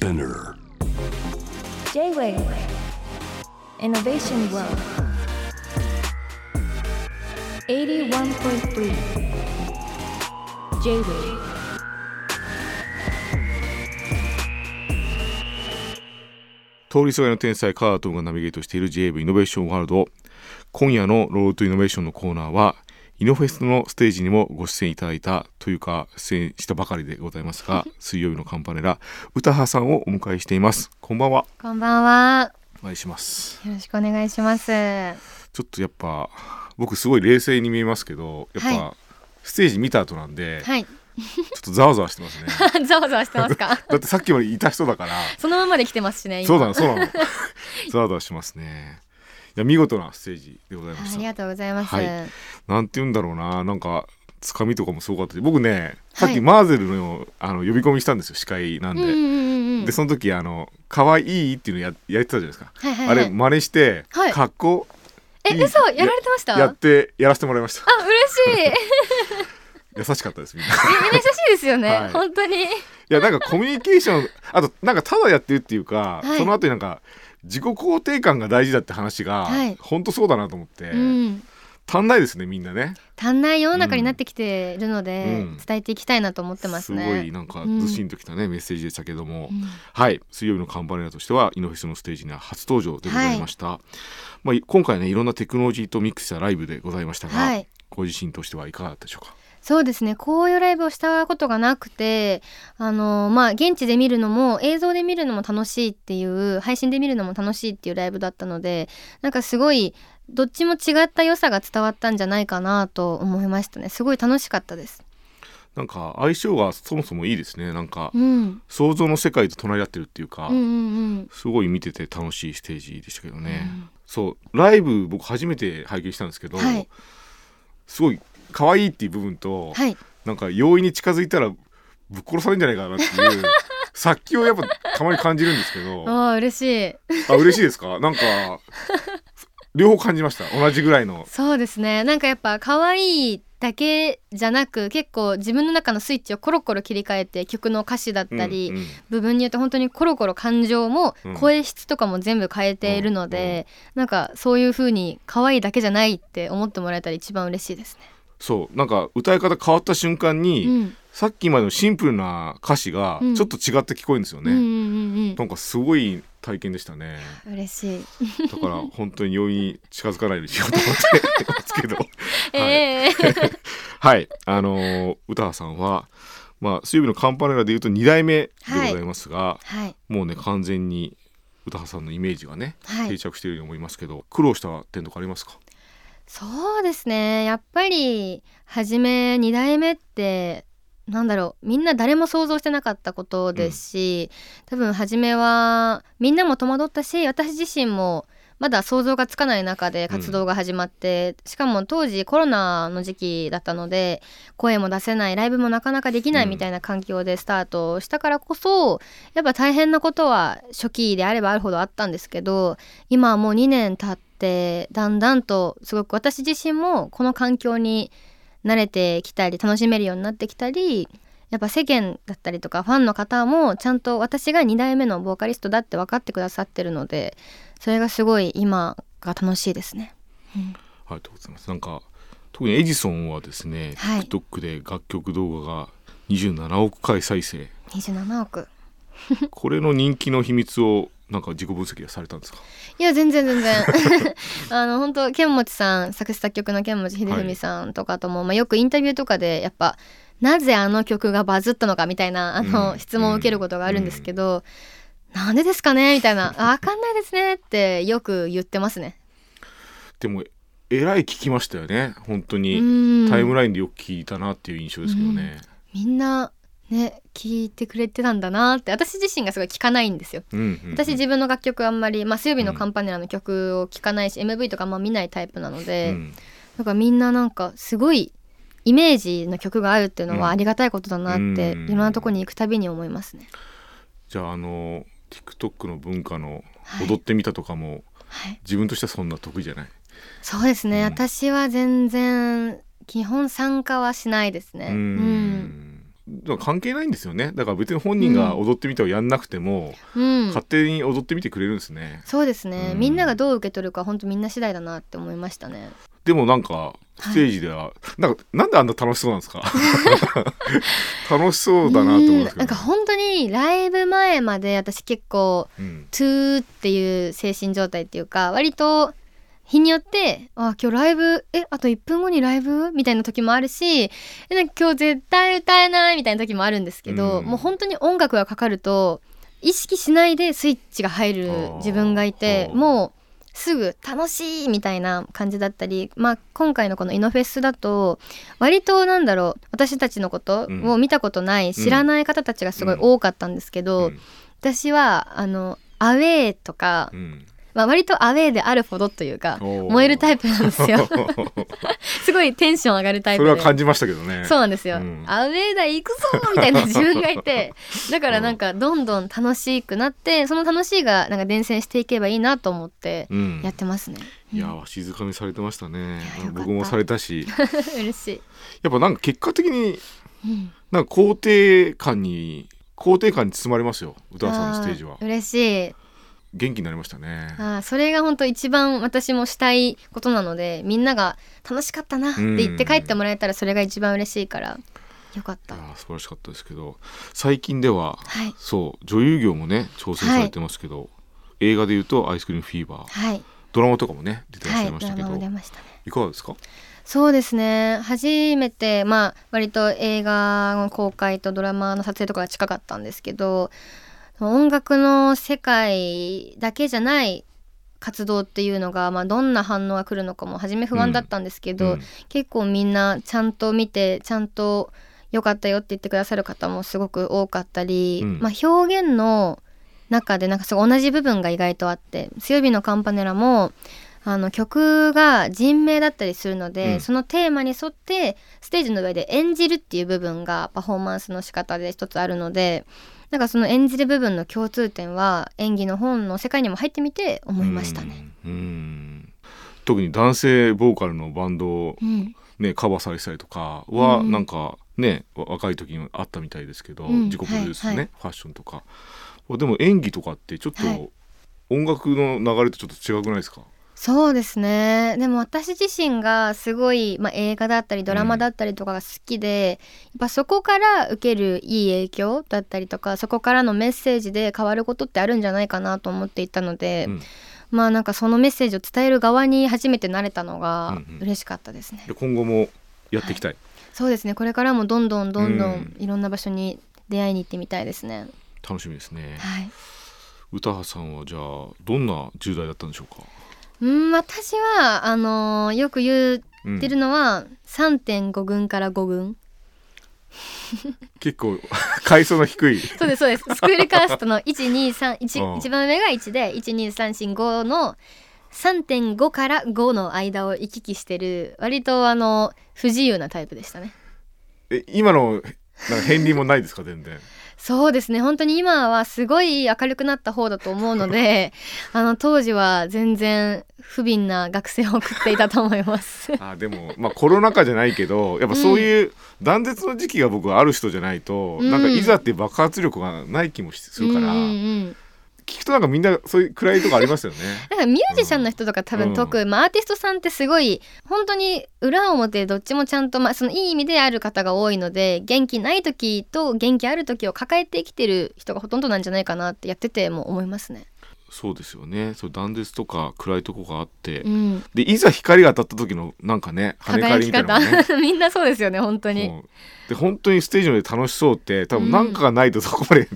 Spinner. J-Wave Innovation World. 81.3 J-Wave 通りすがりの天才川田十夢がナビゲートしている JV イノベーションワールド今夜の Road to Innovation のコーナーはイノフェスのステージにもご出演いただいたというか出演したばかりでございますが 水曜日のカンパネラ歌羽さんをお迎えしていますこんばんはこんばんは。お願いしますよろしくお願いします。ちょっとやっぱ僕すごい冷静に見えますけどやっぱ、はステージ見た後なんで、はい。ちょっとざわざわしてますね ざわざわしてますか？だってさっきまでいた人だからそのままで来てますしね。今そうなのそうなのざわざわしますねいや見事なステージでございました。ありがとうございます。はい。なんて言うんだろうな。なんかつかみとかもすごかった。し僕ねさっはいきマーゼルのあの呼び込みしたんですよ。司会なんで、うんうんうんうん。でその時あの「可愛いっていうのややってたじゃないですか、はいはいはい。あれ真似して、はい。格好え、い。い嘘やられてました？やってやらせてもらいました。あ、嬉しい。優しかったですみんな。みんな優しいですよね。はい。本当に。いやなんかコミュニケーションあとなんかただやってるっていうか、はい。その後になんか自己肯定感が大事だって話が、はい。本当そうだなと思って、うん。足んないですねみんなね。足んない世の中になってきてるので、うん。伝えていきたいなと思ってますね。ごいなんかうんずしんときたね、メッセージでしたけども、うん。はい。水曜日のカンパネラとしてはイノフェスのステージには初登場でございました、まあ、い今回ねいろんなテクノロジーとミックスしたライブでございましたが、はい。ご自身としてはいかがだったでしょうか？そうですね。こういうライブをしたことがなくてあのまあ現地で見るのも映像で見るのも楽しいっていう配信で見るのも楽しいっていうライブだったのでなんかすごいどっちも違った良さが伝わったんじゃないかなと思いましたね。すごい楽しかったです。なんか相性がそもそもいいですね。なんかうん。想像の世界と隣り合ってるっていうか、うんうんうん。すごい見てて楽しいステージでしたけどね、そうライブ僕初めて拝見したんですけど、はい。すごい可愛いっていう部分と、はい。なんか容易に近づいたらぶっ殺されるんじゃないかなっていう 殺気をやっぱたまに感じるんですけど。ああ嬉しい。あ嬉しいですか？なんか両方感じました。同じぐらいの。そうですね。なんかやっぱ可愛いだけじゃなく結構自分の中のスイッチをコロコロ切り替えて曲の歌詞だったり、うんうん。部分によって本当にコロコロ感情もうん。声質とかも全部変えているので、なんかそういう風に可愛いだけじゃないって思ってもらえたら一番嬉しいですね。そうなんか歌い方変わった瞬間に、うん、さっきまでのシンプルな歌詞がうん。ちょっと違って聞こえるんですよね、うんなんかすごい体験でしたね。うん嬉しい。だから 本当に容易に近づかないようにしようと思ってますけど。ええ。はい。あのー歌羽さんはまあ水曜日のカンパネラでいうと2代目でございますが、はい。もうね完全に歌羽さんのイメージがね、はい。定着しているように思いますけど苦労した点とかありますか？そうですね。やっぱり初め2代目ってなんだろう。みんな誰も想像してなかったことですし、多分初めはみんなも戸惑ったし私自身もまだ想像がつかない中で活動が始まって、しかも当時コロナの時期だったので声も出せないライブもなかなかできないみたいな環境でスタートしたからこそ、やっぱ大変なことは初期であればあるほどあったんですけど今はもう2年経ってだんだんとすごく私自身もこの環境に慣れてきたり楽しめるようになってきたりやっぱ世間だったりとかファンの方もちゃんと私が2代目のボーカリストだって分かってくださってるのでそれがすごい今が楽しいですね。はい、ありがとうございます。なんか特にエジソンはですね、はい TikTok で楽曲動画が27億回再生。27億 これの人気の秘密をなんか自己分析はされたんですか？いや全然全然 あの本当剣持さん作詞作曲の剣持秀文さんとかとも、まあ、よくインタビューとかでやっぱなぜあの曲がバズったのかみたいなあの、うん質問を受けることがあるんですけど、なんでですかね？みたいなあわかんないですねってよく言ってますね。でもえらい聞きましたよね。本当うにんタイムラインでよく聞いたなっていう印象ですけどね。みんなね聞いてくれてたんだなって私自身がすごい聞かないんですよ。うんうんうん。私自分の楽曲あんまり、まあ、水曜日のカンパネラの曲を聴かないし、MV とかあんま見ないタイプなので、うん。だからみんななんかすごいイメージの曲があるっていうのうん。はありがたいことだなって、うん。いろんなとこに行くたびに思いますね。じゃああの TikTok の文化のはい。踊ってみたとかも、はい、自分としてはそんな得意じゃない？そうですね、うん。私は全然基本参加はしないですね。ううん関係ないんですよね。だから別に本人が踊ってみてはやんなくても、うん。勝手に踊ってみてくれるんですね。そうですね、うん。みんながどう受け取るか本当みんな次第だなって思いましたね。でもなんかステージでは、なんかなんであんな楽しそうなんですか？楽しそうだなと思うんですけど、うんなんか本当にライブ前まで私結構うん。トゥーっていう精神状態っていうか割と日によってあ今日ライブえあと1分後にライブ？みたいな時もあるしえなんか今日絶対歌えない？みたいな時もあるんですけど、うん。もう本当に音楽がかかると意識しないでスイッチが入る自分がいてもうすぐ楽しいみたいな感じだったり、まあ、今回のこのイノフェスだと割となんだろう私たちのことを見たことない、知らない方たちがすごい多かったんですけど、うん。私はあのアウェーとか、うんまあ、割とアウェーであるほどというか燃えるタイプなんですよ。すごいテンション上がるタイプで。それは感じましたけどね。そうなんですよ、うん。アウェーだ行くぞみたいな自分がいて だからなんかどんどん楽しくなってその楽しいがなんか伝染していけばいいなと思ってうん。やってますね、いやー静かにされてましたね。僕もされたし。嬉しい、やっぱなんか結果的にうん。なんか肯定感に肯定感に包まれますよ歌わさんのステージは。あ嬉しい元気になりましたね。あーそれが本当一番私もしたいことなのでみんなが楽しかったなって言って帰ってもらえたらそれが一番嬉しいからよかった。素晴らしかったですけど最近でははい。そう女優業もね挑戦されてますけど、映画でいうと「アイスクリームフィーバー」はい。ドラマとかもね出てらっしゃいましたけど、マも出ましたね。いかがですか？そうですね。初めてまあ割と映画の公開とドラマの撮影とかが近かったんですけど音楽の世界だけじゃない活動っていうのが、まあ、どんな反応が来るのかも初め不安だったんですけど、うん。結構みんなちゃんと見てちゃんと良かったよって言ってくださる方もすごく多かったり、うん。まあ、表現の中でなんかすごい同じ部分が意外とあって「強火のカンパネラも」あの曲が人名だったりするので、うん。そのテーマに沿ってステージの上で演じるっていう部分がパフォーマンスの仕方で一つあるのでなんかその演じる部分の共通点は演技の本の世界にも入ってみて思いましたね。うん。うん。特に男性ボーカルのバンドをうんねカバーされてたりとかはうん。なんかね、若い時にあったみたいですけど、うん。自己プロデュースね、はいはい。ファッションとか。でも演技とかってちょっはい。と音楽の流れとちょっと違くないですか、そうですね。でも私自身がすごい、まあ、映画だったりドラマだったりとかが好きで、やっぱそこから受けるいい影響だったりとかそこからのメッセージで変わることってあるんじゃないかなと思っていたので、うん。まあなんかそのメッセージを伝える側に初めてなれたのがうんうん。嬉しかったですね。で今後もやっていきたい、そうですね。これからもどんどんどんどうん。んいろんな場所に出会いに行ってみたいですね。楽しみですね、はい。歌羽さんはじゃあどんな10代だったんでしょうか、うん私はあのーよく言うんってるのは3.5軍から5軍。結構階層の低い。そうですそうです。スクールカーストの1231うん。一番上が1で12345の3.5から5の間を行き来してる割とあの不自由なタイプでしたね。え今のなんか片鱗もないですか全然そうですね。本当に今はすごい明るくなった方だと思うので あの当時は全然不憫な学生を送っていたと思います。あでもまあコロナ禍じゃないけどやっぱそういう断絶の時期が僕はある人じゃないと、うん。なんかいざって爆発力がない気もするから、うんうんうん聞くとなんかみんなそういう暗いとこありますよね。なんかミュージシャンの人とか多うん分特、まあ、アーティストさんってすごい本当に裏表どっちもちゃんと、まあ、そのいい意味である方が多いので元気ない時と元気ある時を抱えて生きてる人がほとんどなんじゃないかなってやってても思いますね。そうですよね。そう断絶とか暗いとこがあって、うん、でいざ光が当たった時のなんかね跳ね返りみたいなね。方。みんなそうですよね本当に。で本当にステージの上で楽しそうって多分なんかがないとそこまで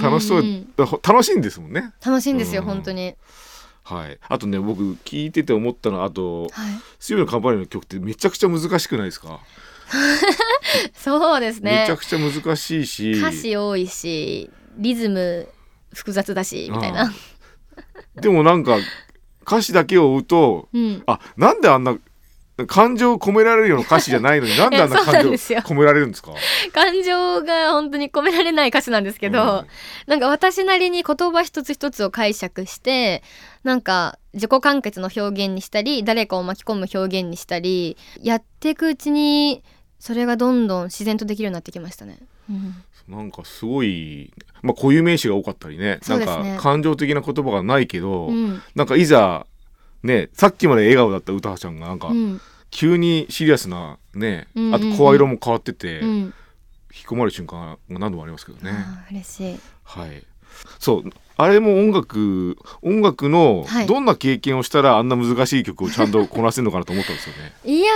楽しそう、んん楽しいんですもんね。楽しいんですよ、うん。本当に。はい、あとね僕聞いてて思ったのはあとはい、「水曜日のカンパニー」の曲ってめちゃくちゃ難しくないですか、そうですね。めちゃくちゃ難しいし。歌詞多いしリズム複雑だしみたいな。でもなんか歌詞だけを追うとうん、あなんであんな感情込められるような歌詞じゃないのに なんであんな感情込められるんですか？感情が本当に込められない歌詞なんですけど、うん。なんか私なりに言葉一つ一つを解釈してなんか自己完結の表現にしたり誰かを巻き込む表現にしたりやっていくうちにそれがどんどん自然とできるようになってきましたね。うんなんかすごい、まあ、固有名詞が多かったりね。ね。なんか感情的な言葉がないけど、うん。なんかいざねさっきまで笑顔だった歌葉ちゃんがなんかうん。急にシリアスなね、あと声色も変わってて、引うん。き込まれる瞬間が何度もありますけどね。嬉しい。はい。そう。あれも音楽音楽のはい。どんな経験をしたらあんな難しい曲をちゃんとこなせるのかなと思ったんですよね。いや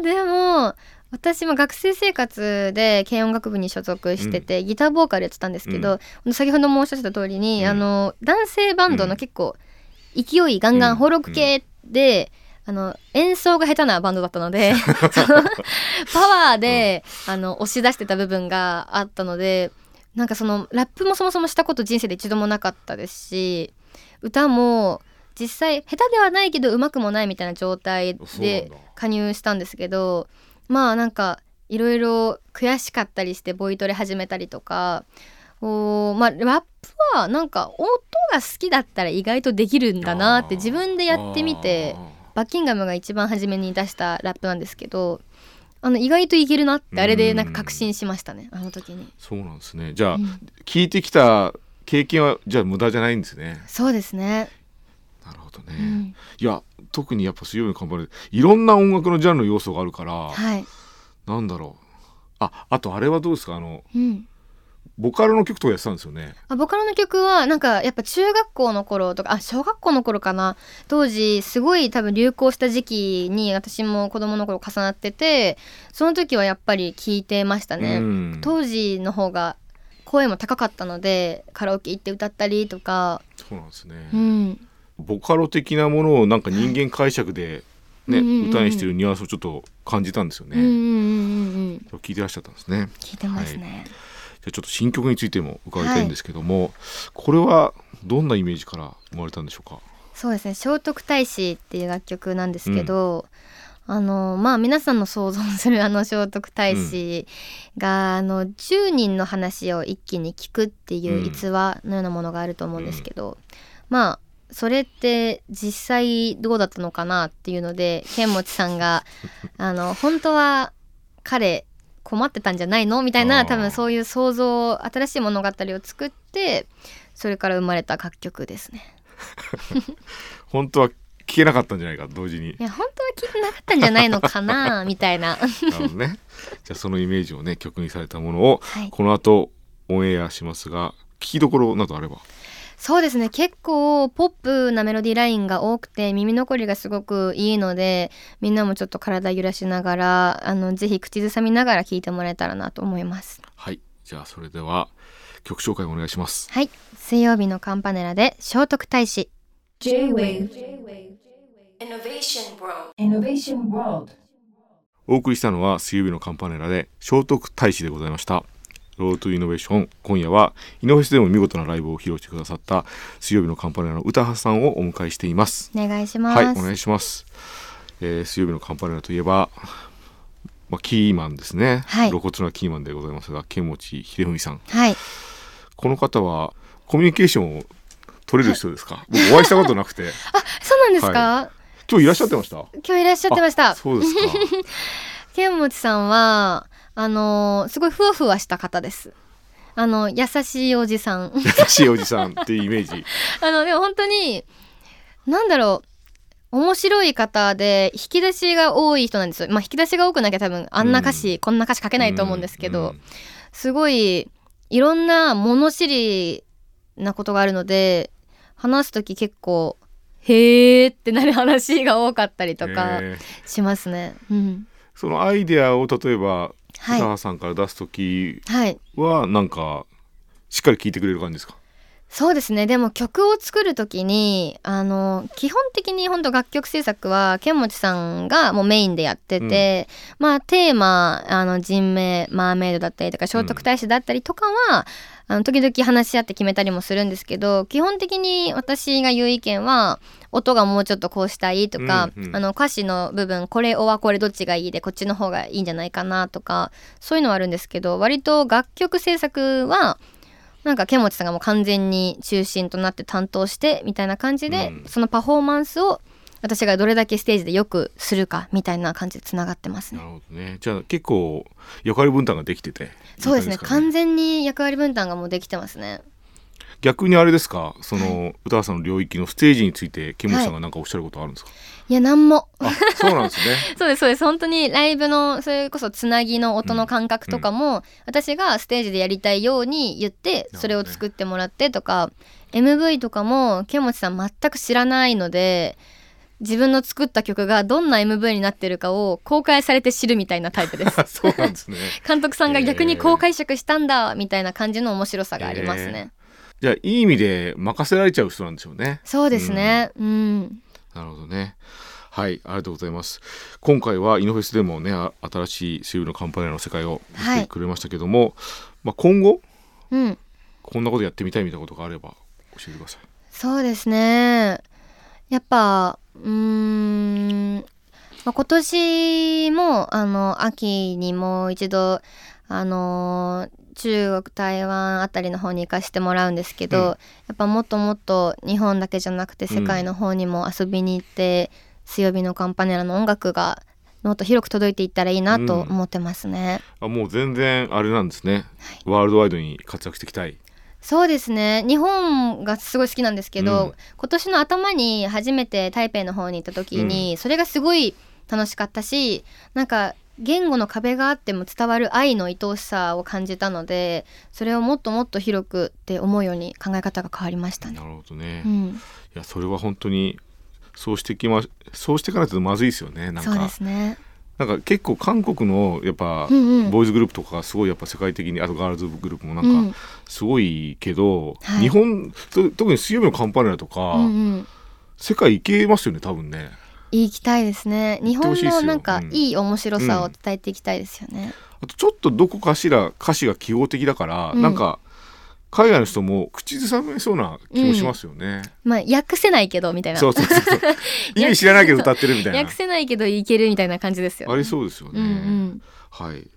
ーでも私も学生生活で軽音楽部に所属してて、ギターボーカルやってたんですけど、先ほど申し上げた通りに、うん。あの男性バンドの結構勢いガンガうん。ンホロック系で、あの演奏が下手なバンドだったので パワーで、あの押し出してた部分があったのでなんかそのラップもそもそもしたこと人生で一度もなかったですし歌も実際下手ではないけど上手くもないみたいな状態でだ。加入したんですけどまあなんかいろいろ悔しかったりしてボイトレ始めたりとかおーまあラップはなんか音が好きだったら意外とできるんだなって自分でやってみてバッキンガムが一番初めに出したラップなんですけどあの意外といけるなってあれでなんか確信しましたねあの時に、そうなんですね。じゃあ、うん。聞いてきた経験はじゃあ無駄じゃないんですね。そうですね、なるほどね。うん。いや特にやっぱ水曜日のカンパネラい。ろんな音楽のジャンルの要素があるから、はい、なんだろう。ああとあれはどうですか？あのうん、ボカロの曲とかやってたんですよね。あボカロの曲はなんかやっぱ中学校の頃とかあ小学校の頃かな。当時すごい多分流行した時期に私も子供の頃重なっててその時はやっぱり聞いてましたね、うん。当時の方が声も高かったのでカラオケ行って歌ったりとか、そうなんですね。うん、ボカロ的なものをなんか人間解釈で、ねうんうんうん。うん歌にしてるニュアンスをちょっと感じたんですよね。うんうんうんうんうん。聞いてらっしゃったんですね。聞いてますね、じゃあちょっと新曲についても伺いたいんですけども、これはどんなイメージから生まれたんでしょうか？そうですね。聖徳太子っていう楽曲なんですけど、あのまあ皆さんの想像するあの聖徳太子が、あの10人の話を一気に聞くっていう逸話のようなものがあると思うんですけど、まあそれって実際どうだったのかなっていうので剣持さんが あの本当は彼困ってたんじゃないの？みたいな多分そういう想像新しい物語を作ってそれから生まれた楽曲ですね。本当は聞けなかったんじゃないか同時にい。や本当は聞いてなかったんじゃないのかな みたいな。なるほどね。じゃあそのイメージをね曲にされたものをはい、この後オンエアしますが聞きどころなどあれば。そうですね結構ポップなメロディーラインが多くて耳残りがすごくいいのでみんなもちょっと体揺らしながらあのぜひ口ずさみながら聴いてもらえたらなと思います。はい。じゃあそれでは曲紹介お願いします。はい水曜日のカンパネラで聖徳太子 J-Wave Innovation World Innovation World お送りしたのは水曜日のカンパネラで聖徳太子でございました。ロードトゥイノベーション今夜はイノフェスでも見事なライブを披露してくださった水曜日のカンパネラの歌羽さんをお迎えしています。お願いします。はい、お願いします。えー水曜日のカンパネラといえば、まあ、キーマンですね、はい。露骨なキーマンでございますが剣持秀文さん。はい。この方はコミュニケーションを取れる人ですか、僕お会いしたことなくて。そうなんですか、今日いらっしゃってました？今日いらっしゃってました。あそうですか。剣持さんはあのすごいふわふわした方です。あの優しいおじさん。優しいおじさんっていうイメージ あのでも本当になんだろう面白い方で引き出しが多い人なんですよ。まあ引き出しが多くなきゃ多分あんな歌詞、こんな歌詞書けないと思うんですけど、うんすごいいろんな物知りなことがあるので話す時結構へーってなる話が多かったりとかえーしますね。うん、そのアイデアを例えばはい。歌羽さんから出す時はなんかしっかり聞いてくれる感じですか？そうですね。でも曲を作る時にあの基本的に本当楽曲制作は剣持さんがもうメインでやってて、まあテーマあの人名マーメイドだったりとか聖徳太子だったりとかは、あの時々話し合って決めたりもするんですけど基本的に私が言う意見は音がもうちょっとこうしたいとか、うんうん。あの歌詞の部分これおはこれどっちがいいでこっちの方がいいんじゃないかなとかそういうのはあるんですけど割と楽曲制作はなんか剣持さんがもう完全に中心となって担当してみたいな感じで、うん。そのパフォーマンスを私がどれだけステージでよくするかみたいな感じでつながってますね。なるほどね。じゃあ結構役割分担ができててそうですね。いい感じ完全に役割分担がもうできてますね逆にあれですか？その、歌川さんの領域のステージについて木本さんが何かおっしゃることあるんですか、い。やなんも。あそうなんですね。そうですそうです。本当にライブのそれこそつなぎの音の感覚とかも、私がステージでやりたいように言ってそれを作ってもらってとか、MV とかもケモチさん全く知らないので自分の作った曲がどんな MV になってるかを公開されて知るみたいなタイプです。そうなんですね。監督さんが逆にこう解釈したんだみたいな感じの面白さがありますね、じゃあいい意味で任せられちゃう人なんでしょうね。そうですね。うん、なるほどね。はいありがとうございます。今回はイノフェスでもねあ新しい水曜日のカンパネラの世界を見せてくれましたけども、まあ、今後うん、こんなことやってみたいみたいなことがあれば教えてください。そうですね。やっぱうーん、まあ、今年もあの秋にもう一度あの中国台湾あたりの方に行かせてもらうんですけど、うん。やっぱもっともっと日本だけじゃなくて世界の方にも遊びに行って、水曜日のカンパネラの音楽がもっと広く届いていったらいいなと思ってますね。あもう全然あれなんですね、ワールドワイドに活躍していきたい。そうですね。日本がすごい好きなんですけど、うん。今年の頭に初めて台北の方に行った時に、それがすごい楽しかったしなんか言語の壁があっても伝わる愛の愛おしさを感じたのでそれをもっともっと広くって思うように考え方が変わりましたね。なるほどね、いうん、やそれは本当にそうしてきまそうしていかないとまずいですよね。なんそうでかすね。なんか結構韓国のやっぱ、うんうん。ボーイズグループとかがすごいやっぱ世界的にあとガールズグループもなうん。んかすごいけど、はい。日本と特に水曜日のカンパネラとか、うんうん。世界行けますよね多分ね行きたいですね。日本のなんかうんいい面白さを伝えていきたいですよね。あとちょっとどこかしら歌詞が記号的だから、うんなんか海外の人も口ずさめそうな気もしますよね、まあ訳せないけどみたいな。そうそうそうそう 意味知らないけど歌ってるみたいな訳せないけどいけるみたいな感じですよ、ね。ありそうですよね、うんうん。はい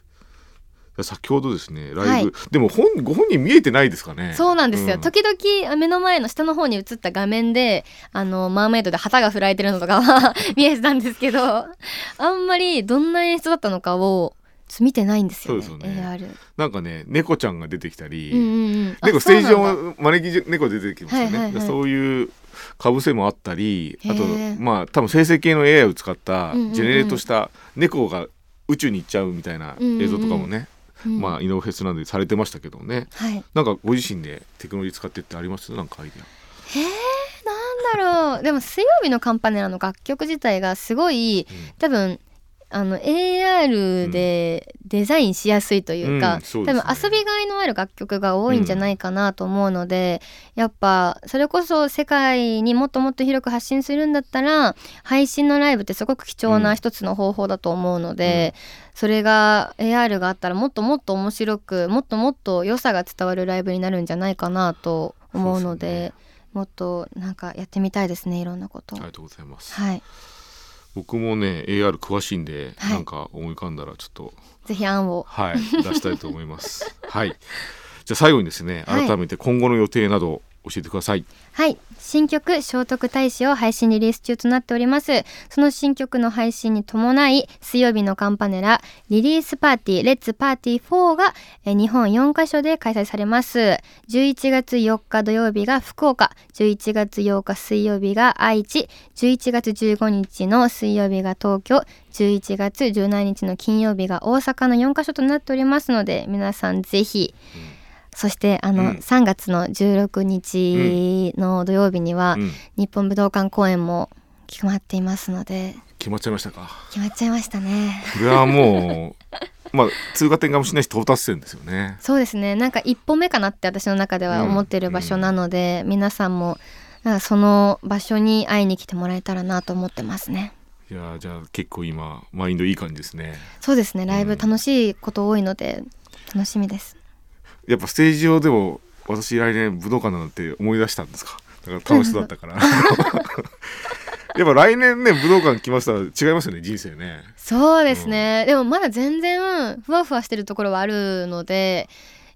先ほどですねライブ、はい。でも本ご本人見えてないですかね。そうなんですよ、うん。時々目の前の下の方に映った画面であのマーメイドで旗が振られてるのとかは 見えてたんですけどあんまりどんな演出だったのかを見てないんですよね。そうですよね。AR なんかね猫ちゃんが出てきたり、うんうん猫ステージ上招き猫出てきますよね、はいはいはい。そういうかぶせもあったりあとまあ多分生成系の AI を使ったうんうんうん。ジェネレートした猫が宇宙に行っちゃうみたいな映像とかもね、うんまあイノフェスなんでされてましたけどね。はい。なんかご自身でテクノロジー使ってってあります？なんかアイデなんだろう。でも水曜日のカンパネラの楽曲自体がすごいア、うん。多分あの AR でデザインしやすいというか、うんそうですね。多分遊びがいのある楽曲が多いんじゃないかなと思うので、やっぱそれこそ世界にもっともっと広く発信するんだったら配信のライブってすごく貴重な一つの方法だと思うので、それが AR があったらもっともっと面白くもっともっと良さが伝わるライブになるんじゃないかなと思うのでね。もっとなんかやってみたいですねいろんなこと。ありがとうございます、はい、僕もね AR 詳しいんで、はい。なんか思い浮かんだらちょっとぜひ案を。はい出したいと思います。はい。じゃあ最後にですねはい。改めて今後の予定など教えてください、はい。新曲聖徳太子を配信リリース中となっております。その新曲の配信に伴い水曜日のカンパネラリリースパーティーレッツパーティー4がえー日本4カ所で開催されます。11月4日土曜日が福岡11月8日水曜日が愛知11月15日の水曜日が東京11月17日の金曜日が大阪の4カ所となっておりますので皆さんぜひそしてあの、うん。3月の16日の土曜日には、うん。日本武道館公演も決まっていますので。決まっちゃいましたか。決まっちゃいましたね。これはもう まあ通過点かもしれないし到達点ですよね。そうですね。なんか一歩目かなって私の中では思ってる場所なので、皆さんもなんかその場所に会いに来てもらえたらなと思ってますね。いやーじゃあ結構今マインドいい感じですね。そうですね。ライブうん。楽しいこと多いので楽しみですやっぱステージ上でも私来年武道館なんて思い出したんですか？だから楽しそうだったから。やっぱ来年ね武道館来ましたら違いますよね人生ね。そうですね、でもまだ全然ふわふわしてるところはあるので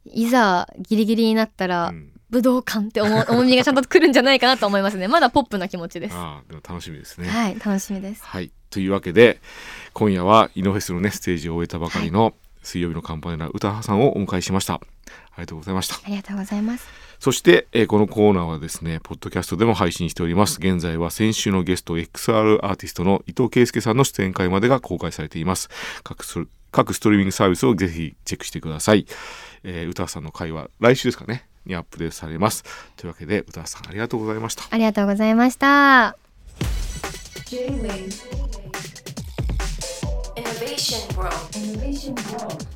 いざギリギリになったら、うん。武道館って思 重みがちゃんとくるんじゃないかなと思いますね。まだポップな気持ちです。ああでも楽しみですね。はい楽しみです。はい。というわけで今夜はイノフェスのねステージを終えたばかりの水曜日のカンパネラ歌羽さんをお迎えしましたありがとうございましたありがとうございますそして、えーこのコーナーはですね、ポッドキャストでも配信しております。現在は先週のゲスト XR アーティストの伊藤圭介さんの出演会までが公開されています。各スト各ストリーミングサービスをぜひチェックしてください。えー、歌羽さんの会は来週ですかね、にアップデートされます。というわけで、歌羽さんありがとうございました。ありがとうございました Innovation World. Innovation World